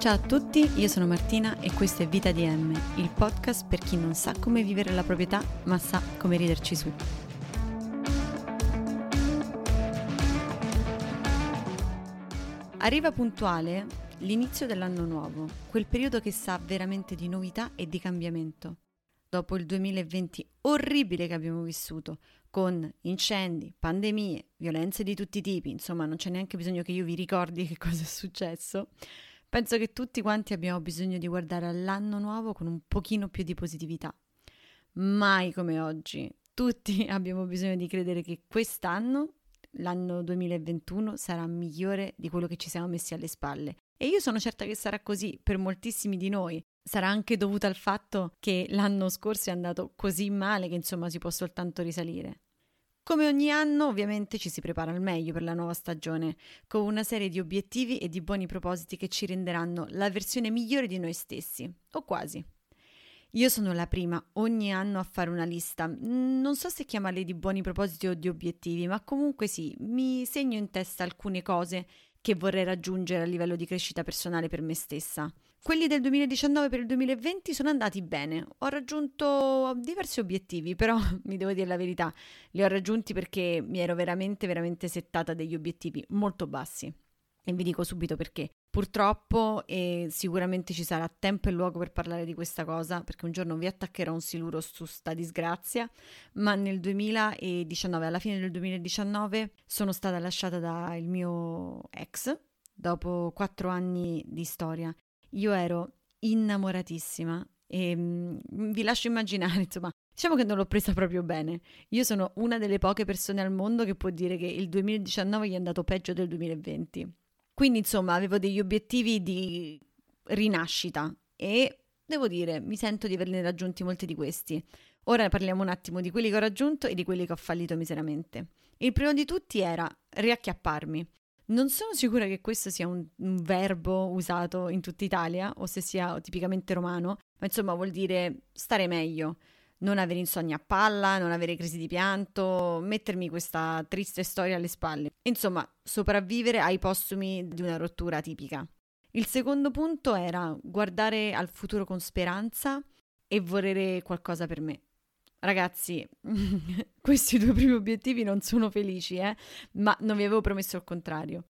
Ciao a tutti, io sono Martina e questo è Vita DM, il podcast per chi non sa come vivere la proprietà, ma sa come riderci su. Arriva puntuale l'inizio dell'anno nuovo, quel periodo che sa veramente di novità e di cambiamento. Dopo il 2020 orribile che abbiamo vissuto, con incendi, pandemie, violenze di tutti i tipi, insomma non c'è neanche bisogno che io vi ricordi che cosa è successo, Penso che tutti quanti abbiamo bisogno di guardare all'anno nuovo con un pochino più di positività. Mai come oggi. Tutti abbiamo bisogno di credere che quest'anno, l'anno 2021, sarà migliore di quello che ci siamo messi alle spalle. E io sono certa che sarà così per moltissimi di noi. Sarà anche dovuto al fatto che l'anno scorso è andato così male che insomma si può soltanto risalire. Come ogni anno, ovviamente ci si prepara al meglio per la nuova stagione, con una serie di obiettivi e di buoni propositi che ci renderanno la versione migliore di noi stessi, o quasi. Io sono la prima ogni anno a fare una lista, non so se chiamarli di buoni propositi o di obiettivi, ma comunque sì, mi segno in testa alcune cose che vorrei raggiungere a livello di crescita personale per me stessa. Quelli del 2019 per il 2020 sono andati bene, ho raggiunto diversi obiettivi, però mi devo dire la verità, li ho raggiunti perché mi ero veramente, veramente settata degli obiettivi molto bassi. E vi dico subito perché. Purtroppo, e sicuramente ci sarà tempo e luogo per parlare di questa cosa, perché un giorno vi attaccherò un siluro su sta disgrazia, ma nel 2019, alla fine del 2019, sono stata lasciata dal mio ex, dopo quattro anni di storia. Io ero innamoratissima e mh, vi lascio immaginare, insomma, diciamo che non l'ho presa proprio bene. Io sono una delle poche persone al mondo che può dire che il 2019 gli è andato peggio del 2020 quindi insomma avevo degli obiettivi di rinascita e devo dire mi sento di averne raggiunti molti di questi. Ora parliamo un attimo di quelli che ho raggiunto e di quelli che ho fallito miseramente. Il primo di tutti era riacchiapparmi. Non sono sicura che questo sia un, un, verbo usato in tutta Italia o se sia tipicamente romano, ma insomma vuol dire stare meglio, non avere insonnia a palla, non avere crisi di pianto, mettermi questa triste storia alle spalle. Insomma, sopravvivere ai postumi di una rottura tipica. Il secondo punto era guardare al futuro con speranza e volere qualcosa per me. Ragazzi, questi due primi obiettivi non sono felici, eh? ma non vi avevo promesso il contrario.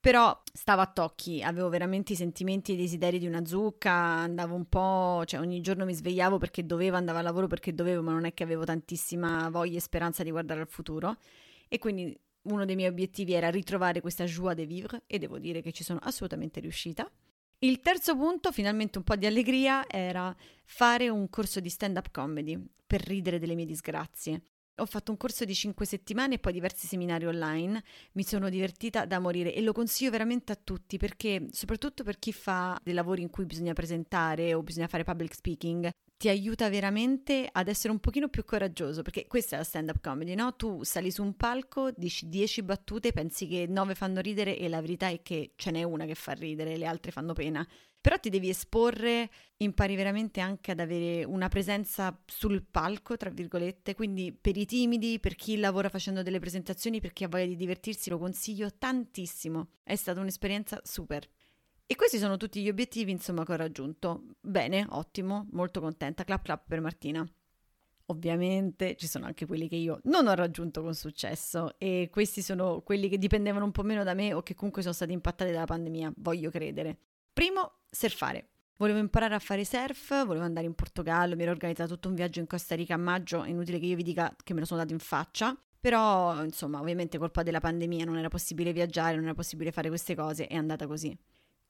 Però stavo a tocchi, avevo veramente i sentimenti e i desideri di una zucca, andavo un po', cioè ogni giorno mi svegliavo perché dovevo, andavo al lavoro perché dovevo, ma non è che avevo tantissima voglia e speranza di guardare al futuro. E quindi uno dei miei obiettivi era ritrovare questa joie de vivre e devo dire che ci sono assolutamente riuscita. Il terzo punto, finalmente un po' di allegria, era fare un corso di stand-up comedy per ridere delle mie disgrazie. Ho fatto un corso di 5 settimane e poi diversi seminari online, mi sono divertita da morire e lo consiglio veramente a tutti perché soprattutto per chi fa dei lavori in cui bisogna presentare o bisogna fare public speaking, ti aiuta veramente ad essere un pochino più coraggioso, perché questa è la stand-up comedy, no? Tu sali su un palco, dici 10 battute, pensi che 9 fanno ridere e la verità è che ce n'è una che fa ridere, le altre fanno pena. Però ti devi esporre, impari veramente anche ad avere una presenza sul palco, tra virgolette, quindi per i timidi, per chi lavora facendo delle presentazioni, per chi ha voglia di divertirsi, lo consiglio tantissimo. È stata un'esperienza super. E questi sono tutti gli obiettivi, insomma, che ho raggiunto. Bene, ottimo, molto contenta. Clap clap per Martina. Ovviamente ci sono anche quelli che io non ho raggiunto con successo e questi sono quelli che dipendevano un po' meno da me o che comunque sono stati impattati dalla pandemia, voglio credere. Primo, surfare. Volevo imparare a fare surf, volevo andare in Portogallo, mi ero organizzato tutto un viaggio in Costa Rica a maggio, è inutile che io vi dica che me lo sono dato in faccia, però insomma ovviamente colpa della pandemia non era possibile viaggiare, non era possibile fare queste cose, è andata così.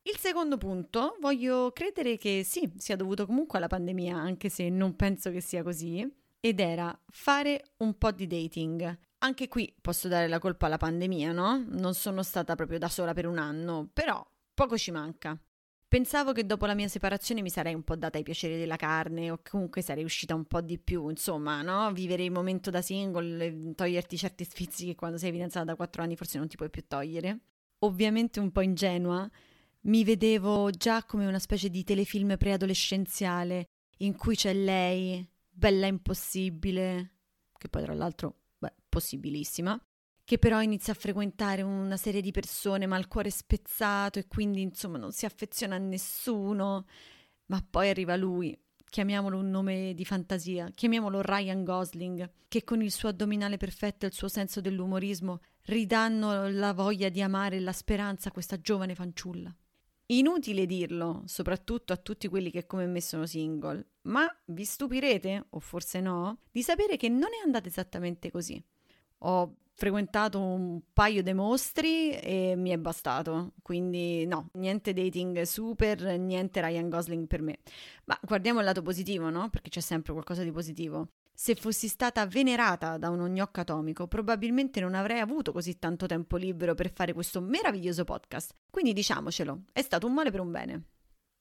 Il secondo punto, voglio credere che sì, sia dovuto comunque alla pandemia, anche se non penso che sia così, ed era fare un po' di dating. Anche qui posso dare la colpa alla pandemia, no? Non sono stata proprio da sola per un anno, però poco ci manca. Pensavo che dopo la mia separazione mi sarei un po' data ai piaceri della carne o comunque sarei uscita un po' di più, insomma, no? Vivere il momento da single, toglierti certi sfizi che quando sei fidanzata da quattro anni forse non ti puoi più togliere. Ovviamente un po' ingenua, mi vedevo già come una specie di telefilm preadolescenziale in cui c'è lei, bella impossibile, che poi tra l'altro, beh, possibilissima, che però inizia a frequentare una serie di persone ma il cuore spezzato e quindi insomma non si affeziona a nessuno, ma poi arriva lui, chiamiamolo un nome di fantasia, chiamiamolo Ryan Gosling, che con il suo addominale perfetto e il suo senso dell'umorismo ridanno la voglia di amare e la speranza a questa giovane fanciulla. Inutile dirlo, soprattutto a tutti quelli che come me sono single, ma vi stupirete, o forse no, di sapere che non è andata esattamente così. Ho frequentato un paio di mostri e mi è bastato. Quindi no, niente dating super, niente Ryan Gosling per me. Ma guardiamo il lato positivo, no? Perché c'è sempre qualcosa di positivo. Se fossi stata venerata da uno gnocco atomico, probabilmente non avrei avuto così tanto tempo libero per fare questo meraviglioso podcast. Quindi diciamocelo, è stato un male per un bene.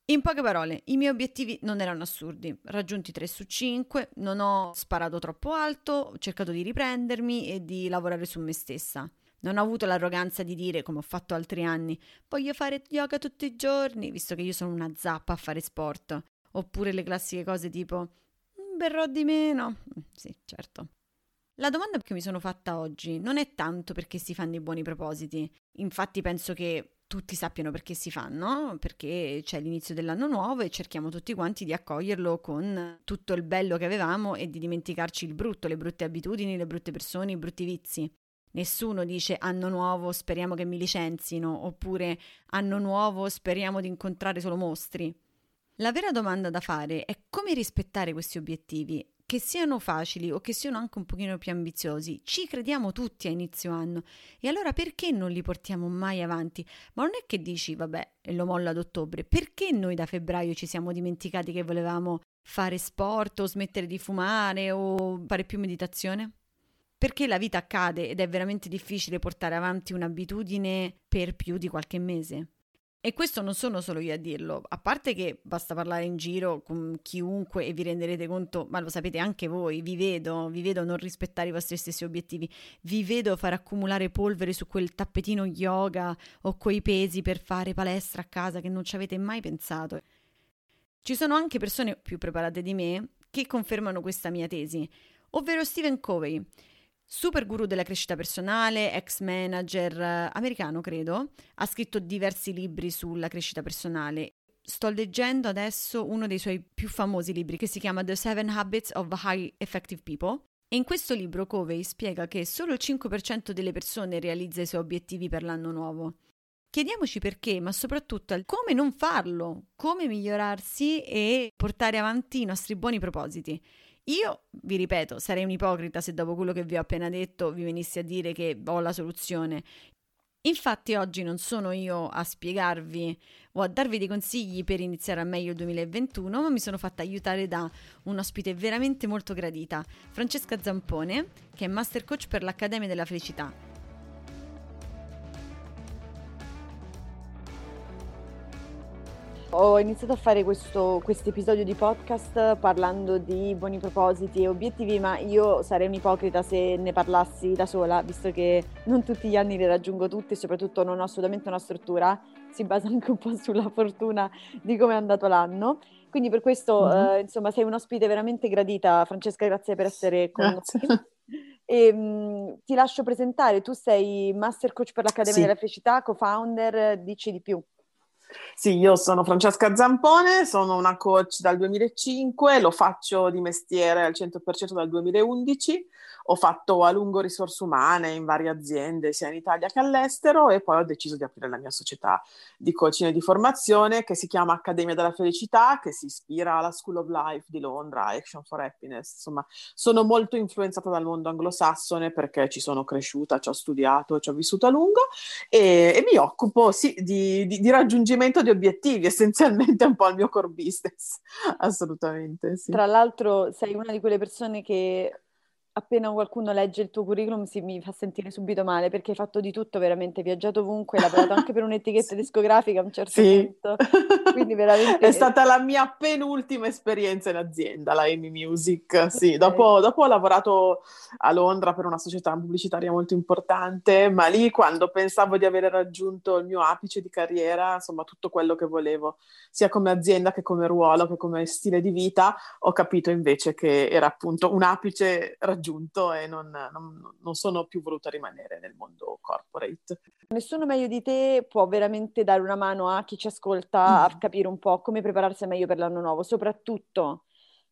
In poche parole, i miei obiettivi non erano assurdi, raggiunti 3 su 5, non ho sparato troppo alto, ho cercato di riprendermi e di lavorare su me stessa. Non ho avuto l'arroganza di dire, come ho fatto altri anni, voglio fare yoga tutti i giorni, visto che io sono una zappa a fare sport. Oppure le classiche cose tipo, berrò di meno. Mm, sì, certo. La domanda che mi sono fatta oggi non è tanto perché si fanno i buoni propositi, infatti penso che tutti sappiano perché si fanno, perché c'è l'inizio dell'anno nuovo e cerchiamo tutti quanti di accoglierlo con tutto il bello che avevamo e di dimenticarci il brutto, le brutte abitudini, le brutte persone, i brutti vizi. Nessuno dice anno nuovo, speriamo che mi licenzino, oppure anno nuovo, speriamo di incontrare solo mostri. La vera domanda da fare è come rispettare questi obiettivi che siano facili o che siano anche un pochino più ambiziosi, ci crediamo tutti a inizio anno. E allora perché non li portiamo mai avanti? Ma non è che dici, vabbè, e lo molla ad ottobre, perché noi da febbraio ci siamo dimenticati che volevamo fare sport o smettere di fumare o fare più meditazione? Perché la vita accade ed è veramente difficile portare avanti un'abitudine per più di qualche mese. E questo non sono solo io a dirlo, a parte che basta parlare in giro con chiunque e vi renderete conto, ma lo sapete anche voi, vi vedo, vi vedo non rispettare i vostri stessi obiettivi, vi vedo far accumulare polvere su quel tappetino yoga o quei pesi per fare palestra a casa che non ci avete mai pensato. Ci sono anche persone più preparate di me che confermano questa mia tesi, ovvero Stephen Covey Super guru della crescita personale, ex manager eh, americano, credo, ha scritto diversi libri sulla crescita personale. Sto leggendo adesso uno dei suoi più famosi libri che si chiama The Seven Habits of High Effective People. E in questo libro Covey spiega che solo il 5% delle persone realizza i suoi obiettivi per l'anno nuovo. Chiediamoci perché, ma soprattutto come non farlo, come migliorarsi e portare avanti i nostri buoni propositi. Io, vi ripeto, sarei un ipocrita se dopo quello che vi ho appena detto vi venissi a dire che ho la soluzione. Infatti oggi non sono io a spiegarvi o a darvi dei consigli per iniziare al meglio il 2021, ma mi sono fatta aiutare da un ospite veramente molto gradita, Francesca Zampone, che è Master Coach per l'Accademia della Felicità. Ho iniziato a fare questo episodio di podcast parlando di buoni propositi e obiettivi, ma io sarei un'ipocrita se ne parlassi da sola, visto che non tutti gli anni li raggiungo tutti e soprattutto non ho assolutamente una struttura, si basa anche un po' sulla fortuna di come è andato l'anno. Quindi per questo, mm-hmm. eh, insomma, sei un ospite veramente gradita. Francesca, grazie per essere con grazie. noi. E, mh, ti lascio presentare, tu sei Master Coach per l'Accademia sì. della Felicità, co-founder, dici di più. Sì, io sono Francesca Zampone, sono una coach dal 2005, lo faccio di mestiere al 100% dal 2011 ho fatto a lungo risorse umane in varie aziende, sia in Italia che all'estero, e poi ho deciso di aprire la mia società di coaching e di formazione che si chiama Accademia della Felicità, che si ispira alla School of Life di Londra, Action for Happiness. Insomma, sono molto influenzata dal mondo anglosassone perché ci sono cresciuta, ci ho studiato, ci ho vissuto a lungo e, e mi occupo sì, di, di, di, raggiungimento di obiettivi, essenzialmente è un po' il mio core business, assolutamente. Sì. Tra l'altro sei una di quelle persone che appena qualcuno legge il tuo curriculum si, mi fa sentire subito male perché hai fatto di tutto veramente, viaggiato ovunque, hai lavorato anche per un'etichetta discografica a un certo sì. punto. Quindi veramente... È stata la mia penultima esperienza in azienda, la Amy Music. Sì, okay. dopo, dopo, ho lavorato a Londra per una società pubblicitaria molto importante, ma lì quando pensavo di aver raggiunto il mio apice di carriera, insomma tutto quello che volevo, sia come azienda che come ruolo, che come stile di vita, ho capito invece che era appunto un apice raggiunto raggiunto e non, non, non sono più voluta rimanere nel mondo corporate. Nessuno meglio di te può veramente dare una mano a chi ci ascolta a capire un po' come prepararsi meglio per l'anno nuovo, soprattutto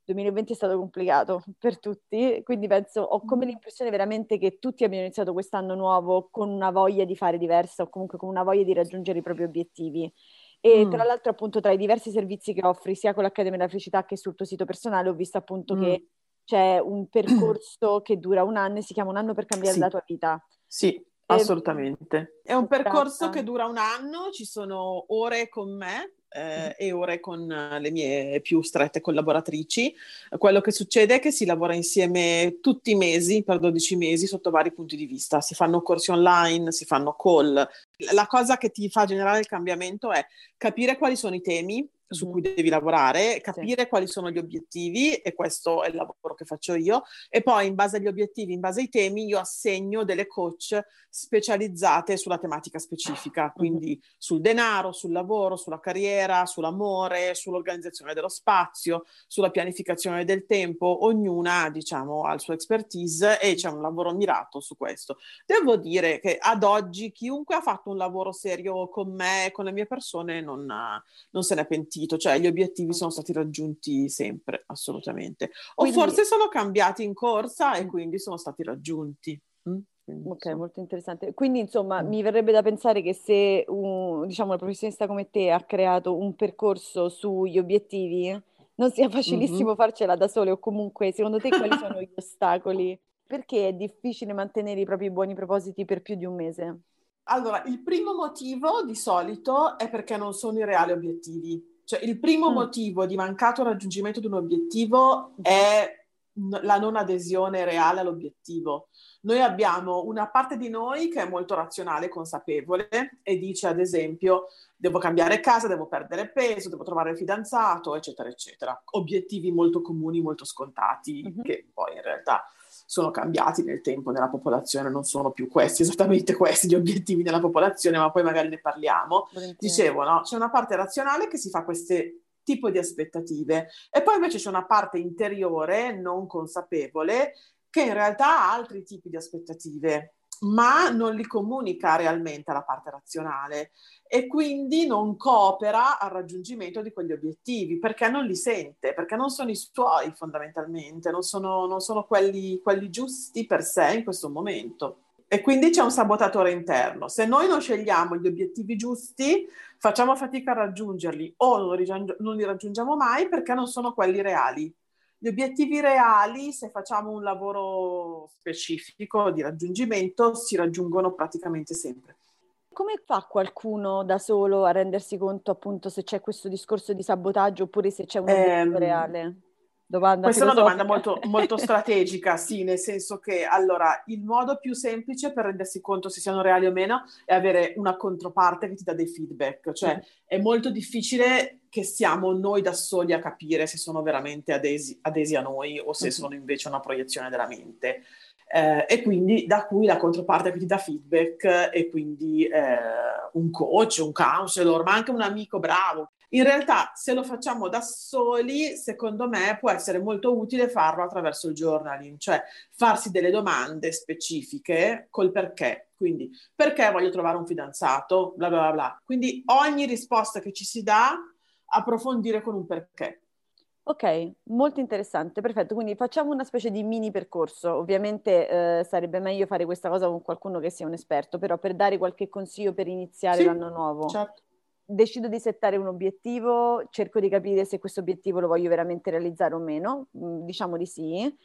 2020 è stato complicato per tutti, quindi penso, ho come l'impressione veramente che tutti abbiano iniziato quest'anno nuovo con una voglia di fare diversa o comunque con una voglia di raggiungere i propri obiettivi. E mm. tra l'altro, appunto, tra i diversi servizi che offri, sia con l'Accademia della Felicità che sul tuo sito personale, ho visto appunto mm. che c'è un percorso che dura un anno e si chiama Un anno per cambiare sì. la tua vita. Sì, assolutamente. È un percorso che dura un anno, ci sono ore con me eh, e ore con le mie più strette collaboratrici. Quello che succede è che si lavora insieme tutti i mesi, per 12 mesi, sotto vari punti di vista. Si fanno corsi online, si fanno call. La cosa che ti fa generare il cambiamento è capire quali sono i temi su cui devi lavorare, capire sì. quali sono gli obiettivi e questo è il lavoro che faccio io e poi in base agli obiettivi, in base ai temi io assegno delle coach specializzate sulla tematica specifica, quindi sul denaro, sul lavoro, sulla carriera, sull'amore, sull'organizzazione dello spazio, sulla pianificazione del tempo, ognuna diciamo ha il suo expertise e c'è un lavoro mirato su questo. Devo dire che ad oggi chiunque ha fatto un lavoro serio con me, con le mie persone non, non se ne è pentito partito, cioè gli obiettivi sono stati raggiunti sempre, assolutamente. O quindi... forse sono cambiati in corsa e quindi sono stati raggiunti. Mm? Quindi, ok, insomma. molto interessante. Quindi, insomma, mm. mi verrebbe da pensare che se un, diciamo, una professionista come te ha creato un percorso sugli obiettivi, non sia facilissimo mm-hmm. farcela da sole o comunque, secondo te, quali sono gli ostacoli? Perché è difficile mantenere i propri buoni propositi per più di un mese? Allora, il primo motivo di solito è perché non sono i reali obiettivi. Cioè, il primo mm. motivo di mancato raggiungimento di un obiettivo è la non adesione reale all'obiettivo. Noi abbiamo una parte di noi che è molto razionale e consapevole e dice, ad esempio, devo cambiare casa, devo perdere peso, devo trovare il fidanzato, eccetera, eccetera. Obiettivi molto comuni, molto scontati, mm-hmm. che poi in realtà sono cambiati nel tempo nella popolazione, non sono più questi, esattamente questi gli obiettivi nella popolazione, ma poi magari ne parliamo. Dicevo, no? C'è una parte razionale che si fa queste tipo di aspettative e poi invece c'è una parte interiore non consapevole che in realtà ha altri tipi di aspettative ma non li comunica realmente alla parte razionale e quindi non coopera al raggiungimento di quegli obiettivi perché non li sente, perché non sono i suoi fondamentalmente, non sono, non sono quelli, quelli giusti per sé in questo momento. E quindi c'è un sabotatore interno. Se noi non scegliamo gli obiettivi giusti, facciamo fatica a raggiungerli o non li raggiungiamo mai perché non sono quelli reali. Gli obiettivi reali, se facciamo un lavoro specifico di raggiungimento, si raggiungono praticamente sempre. Come fa qualcuno da solo a rendersi conto appunto se c'è questo discorso di sabotaggio oppure se c'è un obiettivo ehm, reale? Domanda Questa è una domanda molto, molto strategica, sì, nel senso che allora il modo più semplice per rendersi conto se siano reali o meno è avere una controparte che ti dà dei feedback, cioè mm. è molto difficile che siamo noi da soli a capire se sono veramente adesi, adesi a noi o se mm. sono invece una proiezione della mente. Eh, e quindi da cui la controparte che ti dà feedback e quindi eh, un coach, un counselor, ma anche un amico bravo in realtà, se lo facciamo da soli, secondo me può essere molto utile farlo attraverso il journaling, cioè farsi delle domande specifiche col perché. Quindi, perché voglio trovare un fidanzato? Bla bla bla. Quindi ogni risposta che ci si dà, approfondire con un perché. Ok, molto interessante, perfetto. Quindi facciamo una specie di mini percorso. Ovviamente eh, sarebbe meglio fare questa cosa con qualcuno che sia un esperto, però per dare qualche consiglio per iniziare sì, l'anno nuovo. Certo decido di settare un obiettivo, cerco di capire se questo obiettivo lo voglio veramente realizzare o meno, mm, diciamo di sì.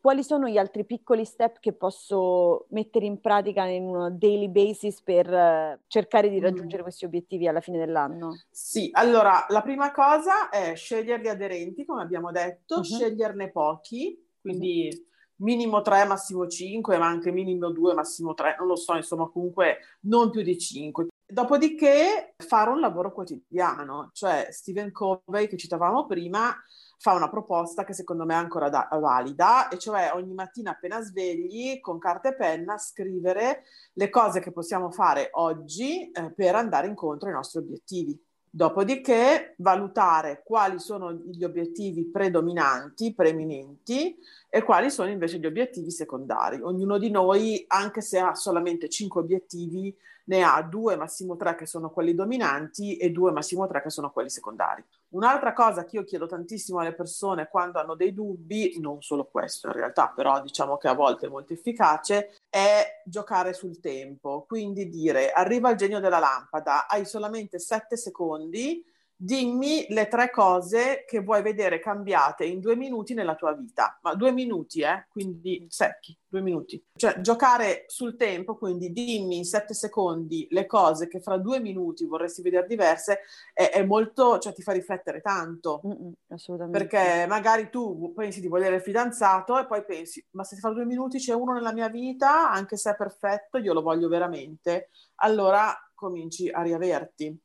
Quali sono gli altri piccoli step che posso mettere in pratica in un daily basis per uh, cercare di mm. raggiungere questi obiettivi alla fine dell'anno? Sì, allora la prima cosa è scegliere gli aderenti, come abbiamo detto, uh-huh. sceglierne pochi, quindi uh-huh minimo 3, massimo 5, ma anche minimo 2, massimo 3, non lo so, insomma comunque non più di 5. Dopodiché fare un lavoro quotidiano, cioè Stephen Covey che citavamo prima fa una proposta che secondo me è ancora da- valida, e cioè ogni mattina appena svegli con carta e penna scrivere le cose che possiamo fare oggi eh, per andare incontro ai nostri obiettivi. Dopodiché valutare quali sono gli obiettivi predominanti, preeminenti e quali sono invece gli obiettivi secondari. Ognuno di noi, anche se ha solamente cinque obiettivi, ne ha due, massimo tre che sono quelli dominanti e due, massimo tre che sono quelli secondari. Un'altra cosa che io chiedo tantissimo alle persone quando hanno dei dubbi, non solo questo in realtà, però diciamo che a volte è molto efficace, è giocare sul tempo. Quindi dire arriva il genio della lampada, hai solamente sette secondi dimmi le tre cose che vuoi vedere cambiate in due minuti nella tua vita. Ma due minuti, eh? Quindi secchi, due minuti. Cioè, giocare sul tempo, quindi dimmi in sette secondi le cose che fra due minuti vorresti vedere diverse, è, è molto, cioè ti fa riflettere tanto. Mm-mm, assolutamente. Perché magari tu pensi di volere il fidanzato e poi pensi, ma se fra due minuti c'è uno nella mia vita, anche se è perfetto, io lo voglio veramente, allora cominci a riaverti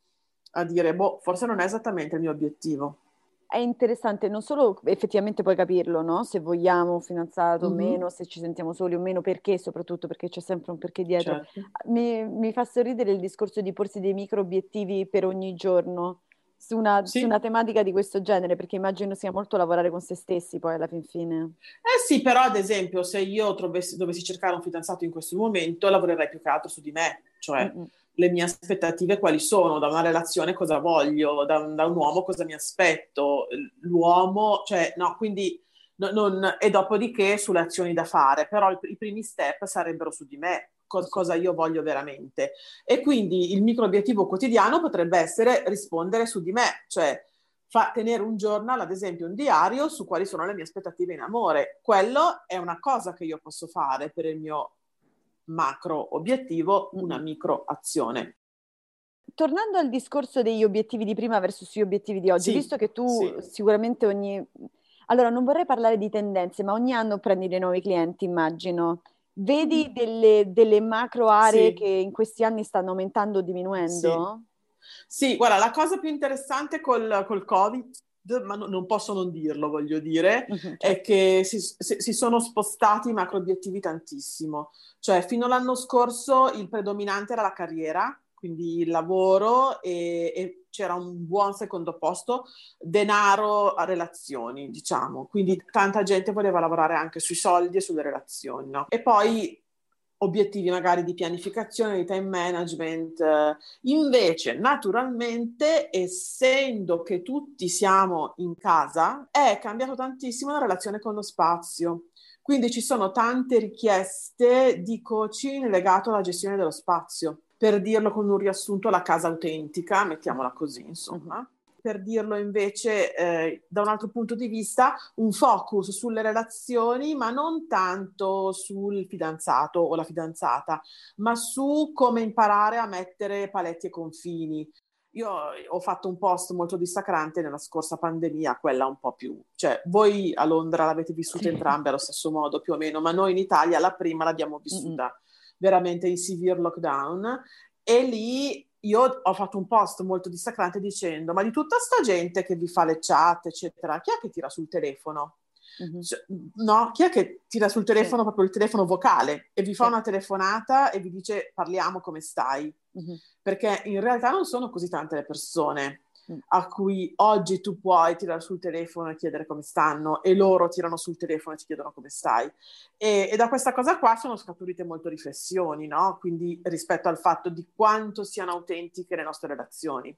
a dire, boh, forse non è esattamente il mio obiettivo. È interessante non solo effettivamente puoi capirlo, no? Se vogliamo fidanzato mm-hmm. o meno, se ci sentiamo soli o meno, perché soprattutto, perché c'è sempre un perché dietro. Certo. Mi, mi, fa sorridere il discorso di porsi dei micro obiettivi per ogni giorno su una, sì. su una, tematica di questo genere, perché immagino sia molto lavorare con se stessi poi alla fin fine. Eh sì, però ad esempio se io dovessi, dovessi cercare un fidanzato in questo momento, lavorerei più che altro su di me, cioè... Mm-hmm le mie aspettative quali sono, da una relazione cosa voglio, da, da un uomo cosa mi aspetto, l'uomo, cioè no, quindi no, non, e dopodiché sulle azioni da fare, però i, i primi step sarebbero su di me, co- cosa io voglio veramente. E quindi il micro obiettivo quotidiano potrebbe essere rispondere su di me, cioè fa, tenere un journal, ad esempio un diario, su quali sono le mie aspettative in amore. Quello è una cosa che io posso fare per il mio macro obiettivo, una micro azione. Tornando al discorso degli obiettivi di prima versus gli obiettivi di oggi, sì, visto che tu sì. sicuramente ogni... Allora, non vorrei parlare di tendenze, ma ogni anno prendi dei nuovi clienti, immagino. Vedi mm. delle, delle macro aree sì. che in questi anni stanno aumentando o diminuendo? Sì. guarda, la cosa più interessante col, col Covid ma no, non posso non dirlo, voglio dire, uh-huh. è che si, si, sono spostati i macro obiettivi tantissimo. Cioè, fino all'anno scorso il predominante era la carriera, quindi il lavoro e, e c'era un buon secondo posto, denaro, relazioni, diciamo. Quindi tanta gente voleva lavorare anche sui soldi e sulle relazioni, no? E poi obiettivi magari di pianificazione, di time management. Invece, naturalmente, essendo che tutti siamo in casa, è cambiato tantissimo la relazione con lo spazio. Quindi ci sono tante richieste di coaching legato alla gestione dello spazio. Per dirlo con un riassunto, la casa autentica, mettiamola così, insomma. Uh-huh per dirlo invece eh, da un altro punto di vista, un focus sulle relazioni, ma non tanto sul fidanzato o la fidanzata, ma su come imparare a mettere paletti e confini. Io ho fatto un post molto dissacrante nella scorsa pandemia, quella un po' più, cioè voi a Londra l'avete vissuta entrambe allo stesso modo più o meno, ma noi in Italia la prima l'abbiamo vissuta mm-hmm. Veramente in severe lockdown e lì io ho fatto un post molto dissacrante dicendo ma di tutta sta gente che vi fa le chat eccetera chi è che tira sul telefono? Mm-hmm. Cioè, no, chi è che tira sul telefono sì. proprio il telefono vocale e vi fa sì. una telefonata e vi dice parliamo come stai? Mm-hmm. Perché in realtà non sono così tante le persone a cui oggi tu puoi tirare sul telefono e chiedere come stanno e loro tirano sul telefono e ti chiedono come stai. E, e da questa cosa qua sono scaturite molte riflessioni, no? Quindi rispetto al fatto di quanto siano autentiche le nostre relazioni.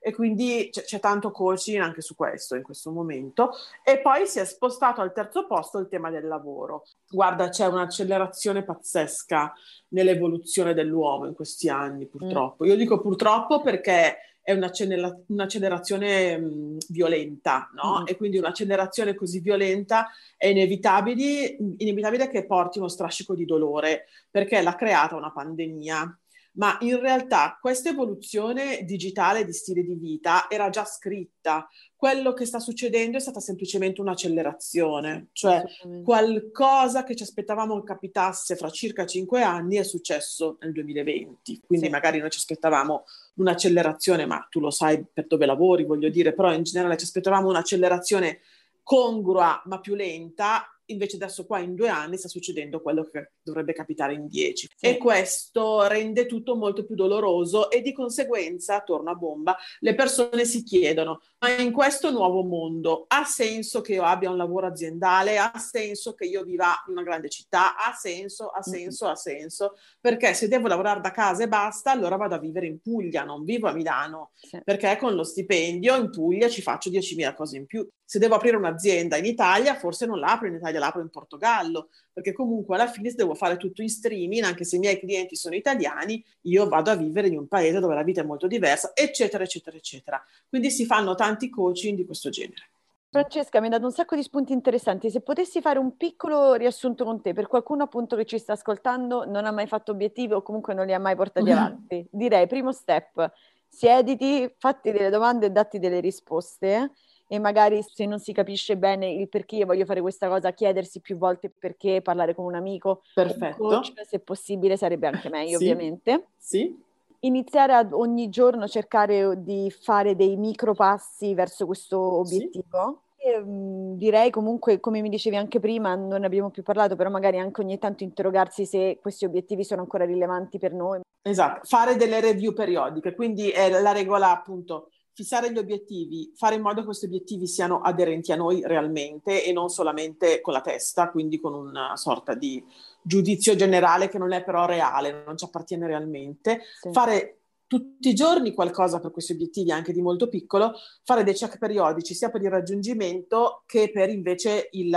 E quindi c'è, c'è tanto coaching anche su questo in questo momento. E poi si è spostato al terzo posto il tema del lavoro. Guarda, c'è un'accelerazione pazzesca nell'evoluzione dell'uomo in questi anni, purtroppo. Mm. Io dico purtroppo perché è un'accelerazione mh, violenta, no? Mm. E quindi un'accelerazione così violenta è inevitabile, inevitabile che porti uno strascico di dolore, perché l'ha creata una pandemia ma in realtà questa evoluzione digitale di stile di vita era già scritta. Quello che sta succedendo è stata semplicemente un'accelerazione, cioè qualcosa che ci aspettavamo capitasse fra circa cinque anni è successo nel 2020. Quindi sì. magari noi ci aspettavamo un'accelerazione, ma tu lo sai per dove lavori, voglio dire, però in generale ci aspettavamo un'accelerazione congrua ma più lenta invece adesso qua in due anni sta succedendo quello che dovrebbe capitare in dieci. Sì. E questo rende tutto molto più doloroso e di conseguenza, torno a bomba, le persone si chiedono, ma in questo nuovo mondo ha senso che io abbia un lavoro aziendale? Ha senso che io viva in una grande città? Ha senso, ha senso, ha senso? Perché se devo lavorare da casa e basta, allora vado a vivere in Puglia, non vivo a Milano, Sì. perché con lo stipendio in Puglia ci faccio 10.000 cose in più. Se devo aprire un'azienda in Italia, forse non l'apro in Italia, l'apro in Portogallo, perché comunque alla fine se devo fare tutto in streaming, anche se i miei clienti sono italiani, io vado a vivere in un paese dove la vita è molto diversa, eccetera, eccetera, eccetera. Quindi si fanno tanti coaching di questo genere. Francesca, mi hai dato un sacco di spunti interessanti. Se potessi fare un piccolo riassunto con te, per qualcuno appunto che ci sta ascoltando, non ha mai fatto obiettivi o comunque non li ha mai portati avanti, direi primo step, siediti, fatti delle domande e datti delle risposte e magari se non si capisce bene il perché io voglio fare questa cosa, chiedersi più volte perché, parlare con un amico, con un Perfetto. coach, se possibile sarebbe anche meglio Sì. ovviamente. Sì? Iniziare ad ogni giorno cercare di fare dei micro passi verso questo obiettivo. E, mh, direi comunque, come mi dicevi anche prima, non ne abbiamo più parlato, però magari anche ogni tanto interrogarsi se questi obiettivi sono ancora rilevanti per noi. Esatto, fare delle review periodiche, quindi è la regola appunto fissare gli obiettivi, fare in modo che questi obiettivi siano aderenti a noi realmente e non solamente con la testa, quindi con una sorta di giudizio generale che non è però reale, non ci appartiene realmente. Sì. Fare tutti i giorni qualcosa per questi obiettivi, anche di molto piccolo, fare dei check periodici sia per il raggiungimento che per invece il,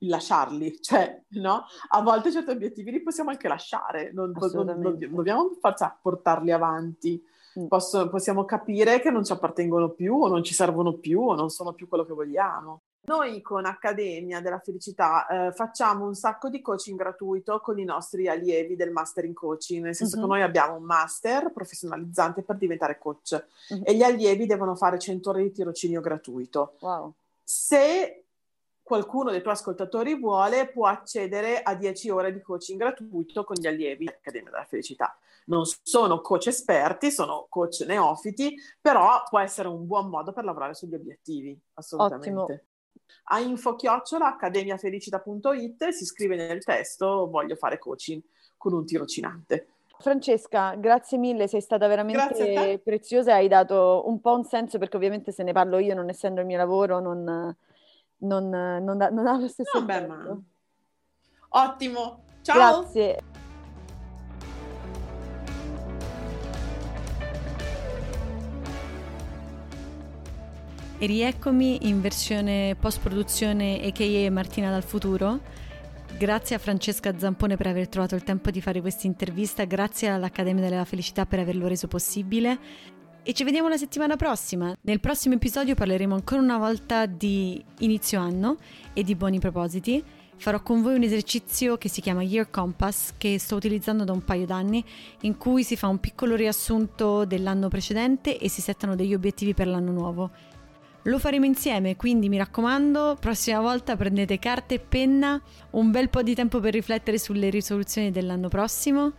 lasciarli, cioè no? A volte certi obiettivi li possiamo anche lasciare, non, non- non- dobbiamo forza portarli avanti. Posso- possiamo capire che non ci appartengono più o non ci servono più o non sono più quello che vogliamo. Noi con Accademia della Felicità eh, facciamo un sacco di coaching gratuito con i nostri allievi del Master in Coaching, nel senso Mhm. che noi abbiamo un master professionalizzante per diventare coach Mhm. e gli allievi devono fare 100 ore di tirocinio gratuito. Wow. Se qualcuno dei tuoi ascoltatori vuole, può accedere a 10 ore di coaching gratuito con gli allievi dell'Accademia della Felicità. Non sono coach esperti, sono coach neofiti, però può essere un buon modo per lavorare sugli obiettivi, assolutamente. Ottimo. A info chiocciola accademiafelicita.it si scrive nel testo voglio fare coaching con un tirocinante. Francesca, grazie mille, sei stata veramente te. preziosa e hai dato un po' un senso perché ovviamente se ne parlo io, non essendo il mio lavoro, non, non, non non ha lo stesso Vabbè, effetto. ma... Ottimo, ciao! Grazie. E rieccomi in versione post-produzione a.k.a. Martina dal futuro. Grazie a Francesca Zampone per aver trovato il tempo di fare questa intervista, grazie all'Accademia della Felicità per averlo reso possibile e ci vediamo la settimana prossima. Nel prossimo episodio parleremo ancora una volta di inizio anno e di buoni propositi. Farò con voi un esercizio che si chiama Year Compass che sto utilizzando da un paio d'anni in cui si fa un piccolo riassunto dell'anno precedente e si settano degli obiettivi per l'anno nuovo. Lo faremo insieme, quindi mi raccomando, prossima volta prendete carta e penna, un bel po' di tempo per riflettere sulle risoluzioni dell'anno prossimo.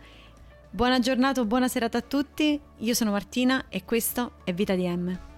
Buona giornata o buona serata a tutti, io sono Martina e questo è Vita di M.